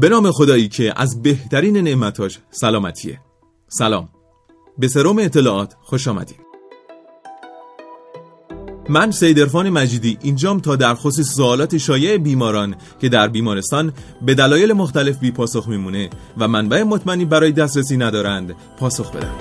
به نام خدایی که از بهترین نعمتاش سلامتیه. سلام. به سروم اطلاعات خوش آمدید. من سیدرفان مجیدی اینجام تا در خصوص سوالات شایع بیماران که در بیمارستان به دلایل مختلف بی پاسخ میمونه و منبع مطمئنی برای دسترسی ندارند پاسخ بدم.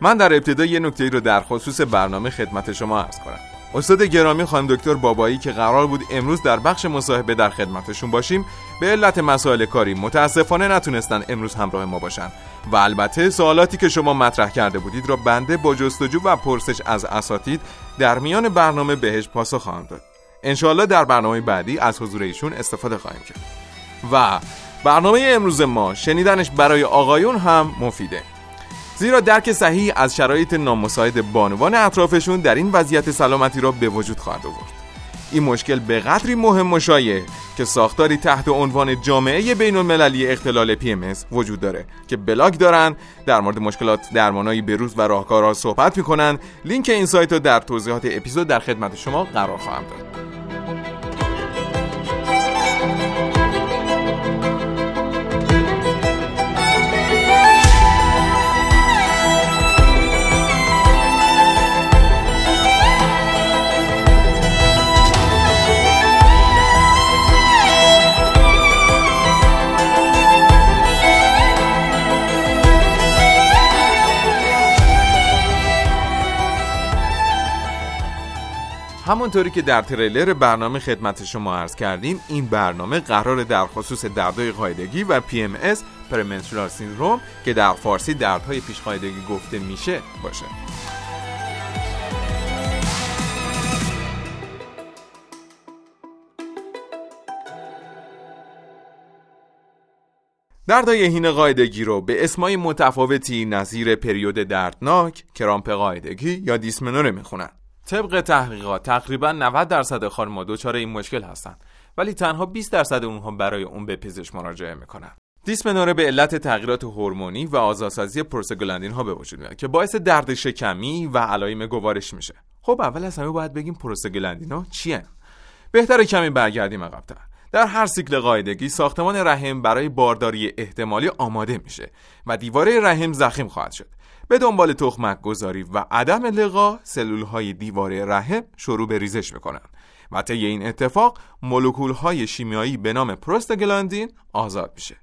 من در ابتدا یه نکته رو در خصوص برنامه خدمت شما عرض کنم. استاد گرامی خانم دکتر بابایی که قرار بود امروز در بخش مصاحبه در خدمتشون باشیم به علت مسائل کاری متاسفانه نتونستن امروز همراه ما باشن. و البته سوالاتی که شما مطرح کرده بودید را بنده با جستجو و پرسش از اساتید در میان برنامه بهش پاسخ خواهم داد. انشاالله در برنامه بعدی از حضور ایشون استفاده خواهیم کرد. و برنامه امروز ما شنیدنش برای آقایون هم مفیده. زیرا درک صحیح از شرایط نامساعد بانوان اطرافشون در این وضعیت سلامتی را به وجود خواهد آورد. این مشکل به قدری مهم و شایع که ساختاری تحت عنوان جامعه بین المللی اختلال PMS وجود داره که بلاگ دارن در مورد مشکلات درمانایی بروز و راهکارها صحبت می‌کنن. لینک این سایت رو در توضیحات اپیزود در خدمت شما قرار خواهم داد. همونطوری که در تریلر برنامه خدمت شما عرض کردیم این برنامه قرار در خصوص دردهای قاعدگی و PMS پرمنسترال سیندروم که در فارسی دردهای پیش قاعدگی گفته میشه باشه. دردهای هین قاعدگی رو به اسمای متفاوتی نظیر پریود دردناک، کرامپ قاعدگی یا دیسمنوره می‌خونن. طبق تحقیقات تقریبا 90 درصد خانم‌ها دچار این مشکل هستند. ولی تنها 20 درصد اونها برای اون به پزشک مراجعه می‌کنن. دیسمنوره به علت تغییرات هورمونی و آزادسازی پروستاگلاندین ها به وجود میاد که باعث درد شکمی و علائم گوارش میشه. خب اول از همه باید بگیم پروستاگلاندین ها چیه بهتره کمی برگردیم عقب‌تر. در هر سیکل قاعدگی ساختمان رحم برای بارداری احتمالی آماده میشه و دیواره رحم زخیم خواهد شد. به دنبال تخمک گذاری و عدم لقا سلول های دیواره رحم شروع به ریزش می‌کنند و طی این اتفاق مولکول های شیمیایی به نام پروستاگلاندین آزاد میشه.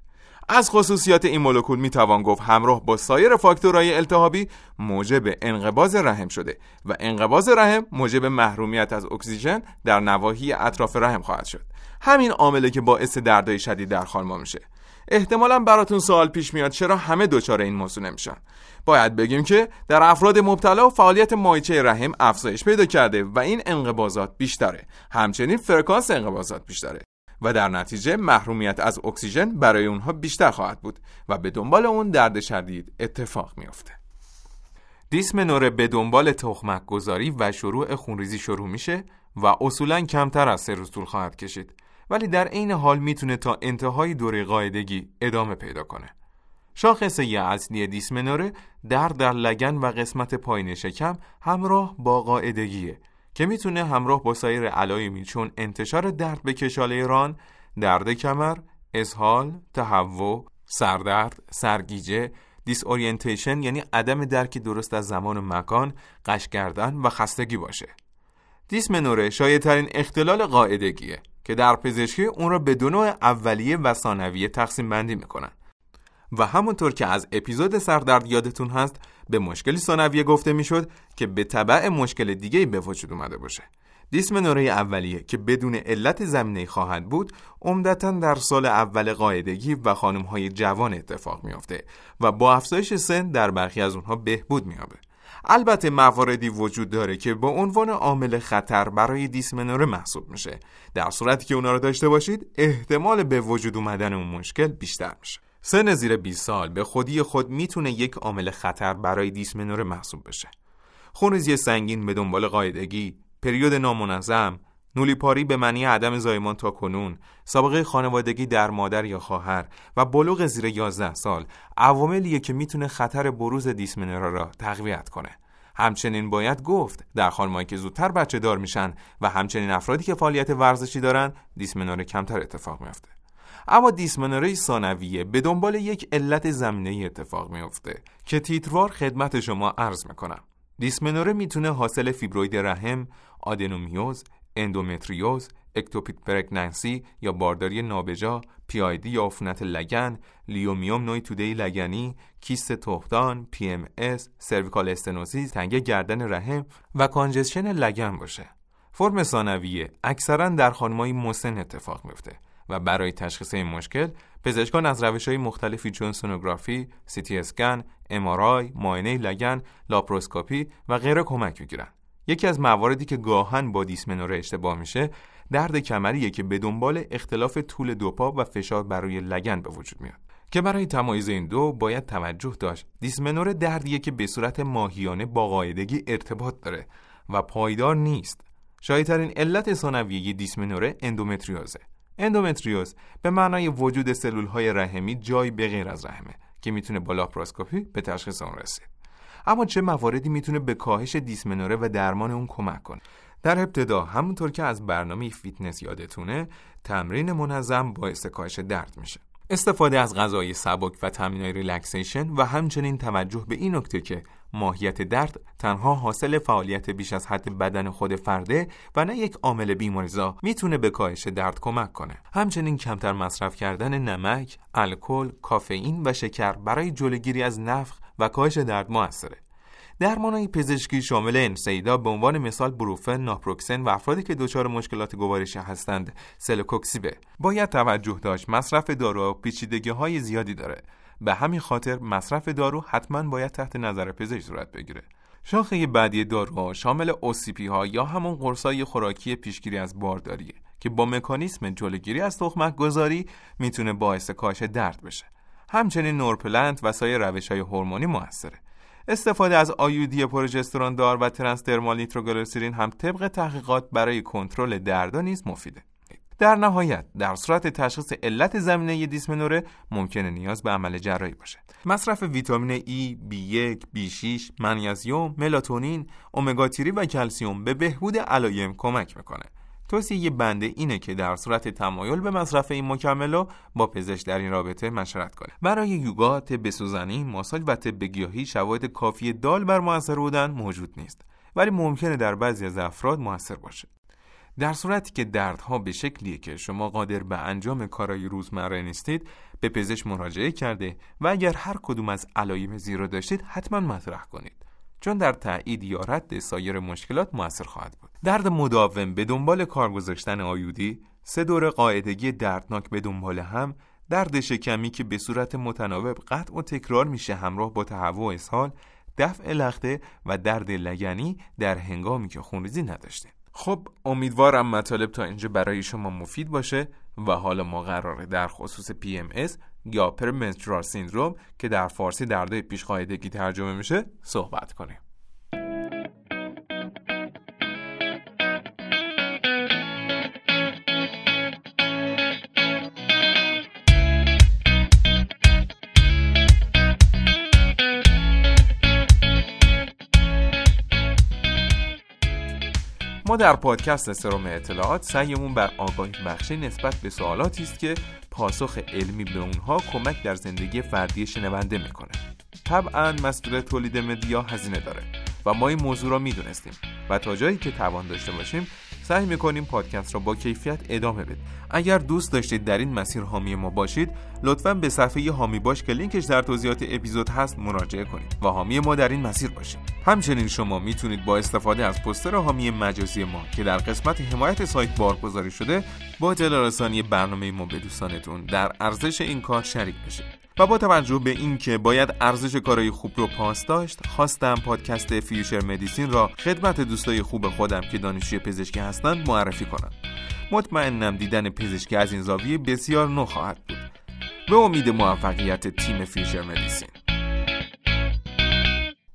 از خصوصیات این مولکول می توان گفت همراه با سایر فاکتورهای التهابی موجب انقباض رحم شده و انقباض رحم موجب محرومیت از اکسیژن در نواحی اطراف رحم خواهد شد. همین عامله که باعث دردهای شدید در خانما میشه. احتمالا براتون سوال پیش میاد چرا همه دچار این موضوع نمیشن. باید بگیم که در افراد مبتلا فعالیت مایچه رحم افزایش پیدا کرده و این انقباضات بیشتره. همچنین فرکانس انقباضات بیشتره و در نتیجه محرومیت از اکسیژن برای اونها بیشتر خواهد بود و به دنبال اون درد شدید اتفاق میافته. دیسمنوره به دنبال تخمک گذاری و شروع خونریزی شروع میشه و اصولا کمتر از سه روز طول خواهد کشید. ولی در عین حال می‌تونه تا انتهای دوره قاعدگی ادامه پیدا کنه شاخصه اصلی دیسمنوره درد در لگن و قسمت پایین شکم همراه با قاعدگیه که می‌تونه همراه با سایر علائمی چون انتشار درد به کشاله ران، درد کمر، اسهال، تهوع، سردرد، سرگیجه، دیس اورینتیشن یعنی عدم درکی درست از زمان و مکان، قش کردن و خستگی باشه. دیسمنوره شایع ترین اختلال قاعدگیه که در پزشکی اون را به دو نوع اولیه و ثانویه تقسیم بندی می‌کنن. و همونطور که از اپیزود سردرد یادتون هست به مشکلی ثانویه گفته می‌شد که به طبع مشکل دیگه به وجود اومده باشه دیسمنوره اولیه که بدون علت زمینه خواهد بود عمدتا در سال اول قاعدگی و خانم های جوان اتفاق میافته و با افزایش سن در برخی از اونها بهبود میابه البته مواردی وجود داره که با عنوان عامل خطر برای دیسمنوره محسوب میشه در صورتی که اونا رو داشته باشید احتمال به وجود اومدن اون مشکل بیشتر میشه سن زیر 20 سال به خودی خود می‌تونه یک عامل خطر برای دیسمنور محسوب بشه. خونریزی سنگین به دنبال قاعدگی، پریود نامنظم، نولیپاری به معنی عدم زایمان تا کنون، سابقه خانوادگی در مادر یا خواهر و بلوغ زیر 11 سال عواملیه که می‌تونه خطر بروز دیسمنورا را تقویت کنه. همچنین باید گفت در خانمایی که زودتر بچه دار میشن و همچنین افرادی که فعالیت ورزشی دارن دیسمنوره کمتر اتفاق میفته اما دیسمنوره ثانویه به دنبال یک علت زمینه‌ای اتفاق میفته که تیتروار خدمت شما عرض می‌کنم دیسمنوره می‌تونه حاصل فیبروید رحم، آدنومیوز، اندومتریوز، ectopic pregnancy یا بارداری نابجا، PID یا عفونت لگن، لیومیوم نوعی توده لگنی، کیست تخمدان، PMS، cervical stenosis، تنگی گردن رحم و congestion لگن باشه. فرم ثانویه اکثرا در خانمای مسن اتفاق میفته و برای تشخیص این مشکل پزشکان از روش های مختلفی چون سونوگرافی، سیتی اسکن، MRI، معاینه لگن، لاپروسکوپی و غیره کمک می‌گیرن. یکی از مواردی که گاهن با دیسمنوره اشتباه میشه درد کمریه که به دنبال اختلاف طول دو پا و فشار روی لگن به وجود میاد. که برای تمایز این دو باید توجه داشت. دیسمنوره دردیه که به صورت ماهیانه با قاعدگی ارتباط داره و پایدار نیست. شایع‌ترین علت ثانویه دیسمنوره اندومتریوزه. اندومتریوز به معنای وجود سلول های رحمی جایی به جز رحمه که می‌تونه با لاپروسکوپی به تشخیص اون رسید. اما چه مواردی می‌تونه به کاهش دیسمنوره و درمان اون کمک کنه در ابتدا همونطور که از برنامه فیتنس یادتونه تمرین منظم باعث کاهش درد میشه استفاده از غذای سبک و تمرینای relaxation و همچنین توجه به این نکته که ماهیت درد تنها حاصل فعالیت بیش از حد بدن خود فرده و نه یک عامل بیماریزا می‌تونه به کاهش درد کمک کنه. همچنین کمتر مصرف کردن نمک، الکل، کافئین و شکر برای جلوگیری از نفخ و کاهش درد موثره. درمانهای پزشکی شامل انسیدا به عنوان مثال بروفن، ناپروکسن و افرادی که دچار مشکلات گوارشی هستند سلوکوکسیبه. باید توجه داشت مصرف دارو پیچیدگی های زیادی داره. به همین خاطر مصرف دارو حتما باید تحت نظر پزشک صورت بگیره. شاخه بعدی داروها شامل اوسیپی ها یا همون قرصای خوراکی پیشگیری از بارداریه که با مکانیسم جلوگیری از تخمک گذاری می‌تونه باعث کاهش درد بشه. همچنین نورپلنت و سایر روش های هورمونی موثره استفاده از آیودی پروژسترون دار و ترانسدرمال نیتروگلیسرین هم طبق تحقیقات برای کنترل دردا نیز مفیده. در نهایت در صورت تشخیص علت زمینه دیسمنوره ممکنه نیاز به عمل جراحی باشه. مصرف ویتامین E, B1, B6, منیزیم، ملاتونین، امگا و کلسیوم به بهبود علایم کمک می‌کنه. توصیه بنده اینه که در صورت تمایل به مصرف این مکمل با پزشک در این رابطه مشورت کنه. برای یوگا طب سوزنی ماساژ و طب گیاهی شواهد کافی دال بر موثر بودن موجود نیست ولی ممکنه در بعضی از افراد موثر باشه. در صورتی که دردها به شکلیه که شما قادر به انجام کارهای روزمره نیستید به پزشک مراجعه کرده و اگر هر کدوم از علایم زیرا داشتید حتما مطرح کنید. چون در تایید یا رد سایر مشکلات موثر خواهد بود. درد مداوم به دنبال کار گذاشتن آیودی سه دور قاعدگی دردناک به دنبال هم درد شکمی که به صورت متناوب قطع و تکرار میشه همراه با تهوع اسهال دفع لخته و درد لگنی در هنگامی که خونریزی نداشته. خب امیدوارم مطالب تا اینجا برای شما مفید باشه و حالا ما قراره در خصوص PMS یا پرمنسترال سیندروم که در فارسی دردهای پیشقاعدگی ترجمه میشه صحبت کنیم. در پادکست سروم اطلاعات سعیمون بر آگاهی بخشی نسبت به سوالاتی است که پاسخ علمی به اونها کمک در زندگی فردی شنونده می‌کنه. طبعا مسئول تولید مدیا هزینه داره و ما این موضوع را می‌دونستیم و تا جایی که توان داشته باشیم سعی می‌کنیم پادکست را با کیفیت ادامه بدیم. اگر دوست داشتید در این مسیر حامی ما باشید لطفا به صفحه حامی باش که لینکش در توضیحات اپیزود هست مراجعه کنید و حامی ما در این مسیر باشید. همچنین شما می‌تونید با استفاده از پوستر حامی مجازی ما که در قسمت حمایت سایت بارگذاری شده با اطلاع برنامه ما به دوستانتون در ارزش این کار شریک بشید. و با توجه به اینکه باید ارزش کارهای خوب رو پاس داشت خواستم پادکست Future Medicine را خدمت دوستای خوب خودم که دانشجوی پزشکی هستند معرفی کنم. مطمئنم دیدن پزشکی از این زاویه بسیار نو خواهد بود. به امید موفقیت تیم Future Medicine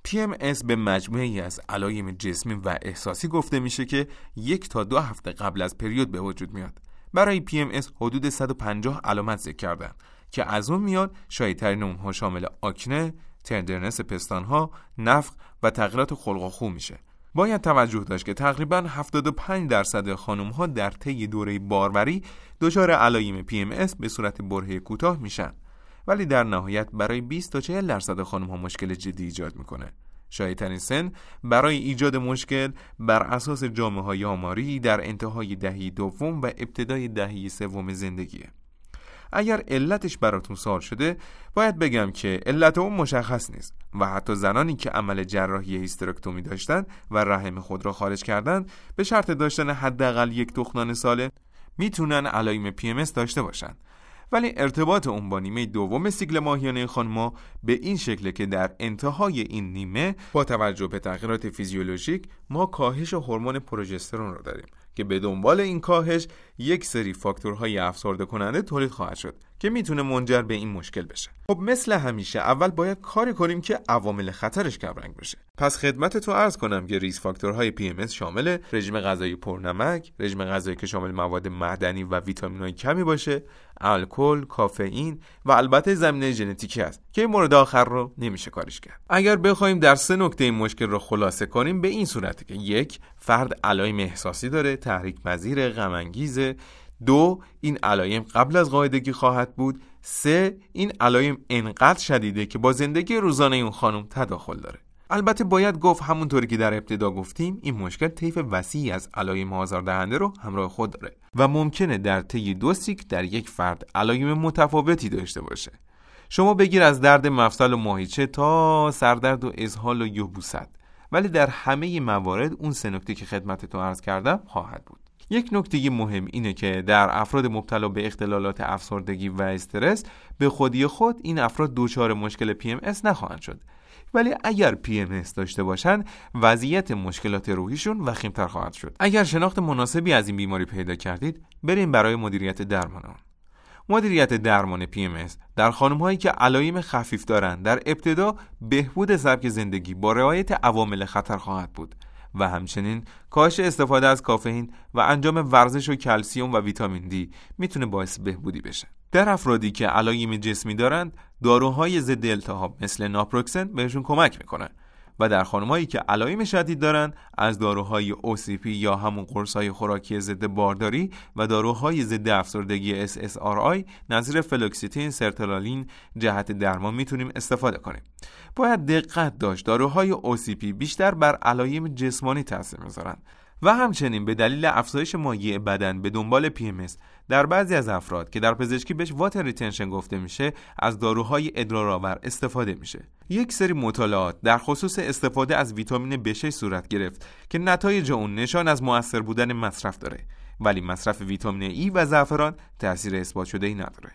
PMS به مجموعی از علایم جسمی و احساسی گفته میشه که یک تا دو هفته قبل از پریود به وجود میاد برای PMS حدود 150 علامت ذکر کردن که از اون میاد شایدترین اونها شامل آکنه، تندرنس پستانها، نفخ و تغییرات خلق و خو میشه. باید توجه داشت که تقریبا 75 درصد خانم ها در طی دوره باروری دچار علایم PMS به صورت برهه کوتاه میشن. ولی در نهایت برای 20 تا 40 درصد خانم ها مشکل جدی ایجاد می‌کنه. شایدترین سن برای ایجاد مشکل بر اساس جامعه های آماری در انتهای دهی دوم و ابتدای دهی سوم زندگیه. اگر علتش براتون سوال شده باید بگم که علت اون مشخص نیست و حتی زنانی که عمل جراحی هیسترکتومی داشتن و رحم خود را خارج کردن به شرط داشتن حداقل یک تخمدان ساله می‌تونن علایم PMS داشته باشند ولی ارتباط اون با نیمه دوم سیکل ماهیانه خانما به این شکله که در انتهای این نیمه با توجه به تغییرات فیزیولوژیک ما کاهش هورمون پروژسترون رو داریم. که به دنبال این کاهش یک سری فاکتورهای افسرده کننده تولید خواهد شد که می‌تونه منجر به این مشکل بشه خب مثل همیشه اول باید کاری کنیم که عوامل خطرش کمرنگ بشه پس خدمتتون عرض کنم که risk factor های PMS شامل رژیم غذایی پرنمک رژیم غذایی که شامل مواد معدنی و ویتامینهای کمی باشه الکل، کافئین و البته زمینه ژنتیکی است که این مورد آخر رو نمیشه کارش کرد. اگر بخوایم در سه نکته این مشکل رو خلاصه کنیم به این صورته که یک فرد علایم احساسی داره، تحریک پذیر، غم دو این علایم قبل از قاعدگی خواهد بود. سه این علایم انقدر شدیده که با زندگی روزانه اون خانم تداخل داره. البته باید گفت همونطوری که در ابتدا گفتیم این مشکل طیف وسیعی از علایم آزاردهنده رو همراه خود داره و ممکنه در طی دو سیک در یک فرد علایم متفاوتی داشته باشه. شما بگیر از درد مفصل و ماهیچه تا سردرد و اسهال و یبوست. ولی در همه موارد اون سه نکته که خدمتتون عرض کردم خواهد بود. یک نکته مهم اینه که در افراد مبتلا به اختلالات افسردگی و استرس به خودی خود این افراد دچار مشکل PMS نخواهند شد. ولی اگر PMS داشته باشند وضعیت مشکلات روحیشون وخیمتر خواهد شد. اگر شناخت مناسبی از این بیماری پیدا کردید بریم برای مدیریت درمان آن. مدیریت درمان PMS در خانم هایی که علایم خفیف دارند در ابتدا بهبود سبک زندگی با رعایت عوامل خطر خواهد بود و همچنین کاهش استفاده از کافئین و انجام ورزش و کلسیوم و ویتامین دی می‌تونه باعث بهبودی بشه. در افرادی که علایم جسمی دارند، داروهای ضد التهاب مثل ناپروکسن بهشون کمک می‌کنن و در خانمایی که علائم شدید دارند از داروهای OCP یا همون قرصهای خوراکی ضد بارداری و داروهای ضد افسردگی SSRI نظیر فلوکستین سرترالین جهت درمان می‌تونیم استفاده کنیم. باید دقت داشت داروهای OCP بیشتر بر علائم جسمانی تاثیر می‌ذارند. و همچنین به دلیل افزایش مایع بدن به دنبال PMS در بعضی از افراد که در پزشکی بهش water retention گفته میشه از داروهای ادرارآور استفاده میشه. یک سری مطالعات در خصوص استفاده از ویتامین B6 صورت گرفت که نتایج اون نشان از موثر بودن مصرف داره ولی مصرف ویتامین ای و زعفران تاثیر اثبات شده ای نداره.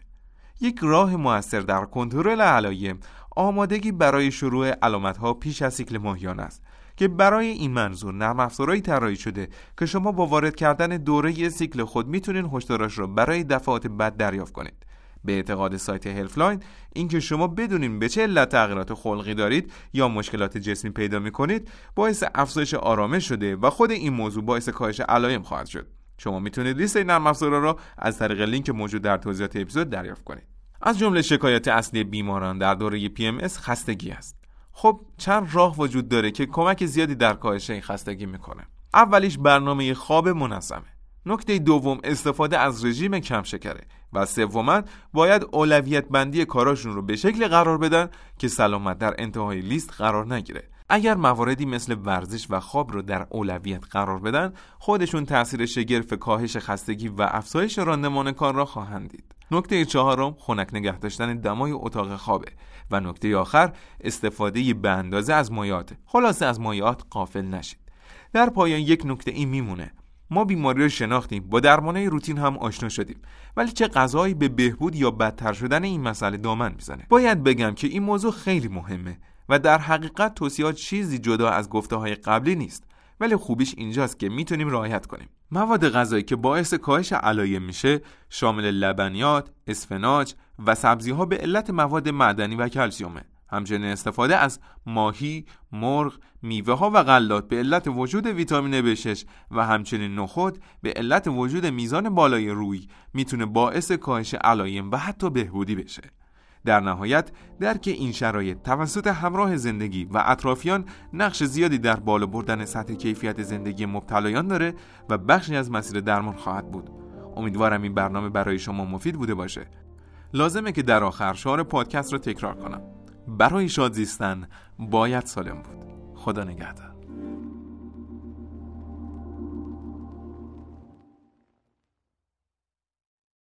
یک راه موثر در کنترل علایم آمادگی برای شروع علامت ها پیش از سیکل ماهیانه است. که برای این منظور نرم افزارهایی طراحی شده که شما با وارد کردن دوره سیکل خود می‌تونین هشداراش رو برای دفعات بعد دریافت کنید. به اعتقاد سایت هلفلاین اینکه شما بدونین به چه علت تغییرات خلقی دارید یا مشکلات جسمی پیدا می‌کنید باعث افزایش آرامش شده و خود این موضوع باعث کاهش علائم خواهد شد. شما می‌تونید لیست نرم افزارها را از طریق لینک موجود در توضیحات اپیزود دریافت کنید. از جمله شکایت اصلی بیماران در دوره PMS خستگی است. خب چند راه وجود داره که کمک زیادی در کاهش این خستگی می‌کنه. اولیش برنامه خواب منظمه. نکته دوم استفاده از رژیم کم شکره و سوما باید اولویت بندی کاراشون رو به شکل قرار بدن که سلامت در انتهای لیست قرار نگیره. اگر مواردی مثل ورزش و خواب رو در اولویت قرار بدن خودشون تاثیر شگرف کاهش خستگی و افزایش راندمان کار را خواهند دید. نکته چهارم خنک نگه داشتن دمای اتاق خوابه. و نکته آخر استفاده به اندازه از مایات خلاصه از مایات قافل نشید. در پایان یک نکته این میمونه. ما بیماری رو شناختیم. با درمانه روتین هم آشنا شدیم. ولی چه غذایی به بهبود یا بدتر شدن این مسئله دامن می‌زنه؟ باید بگم که این موضوع خیلی مهمه و در حقیقت توصیات چیزی جدا از گفته های قبلی نیست. ولی خوبیش اینجاست که می‌تونیم رعایت کنیم. مواد غذایی که باعث کاهش علایم میشه شامل لبنیات، اسفناج و سبزی ها به علت مواد معدنی و کلسیومه. همچنین استفاده از ماهی، مرغ، میوه ها و غلات به علت وجود ویتامین B6 و همچنین نخود به علت وجود میزان بالای روی می‌تونه باعث کاهش علایم و حتی بهبودی بشه. در نهایت درک این شرایط توسط همراه زندگی و اطرافیان نقش زیادی در بالا بردن سطح کیفیت زندگی مبتلایان داره و بخشی از مسیر درمان خواهد بود. امیدوارم این برنامه برای شما مفید بوده باشه. لازمه که در آخر شعار پادکست رو تکرار کنم. برای شاد زیستن باید سالم بود. خدا نگهدار.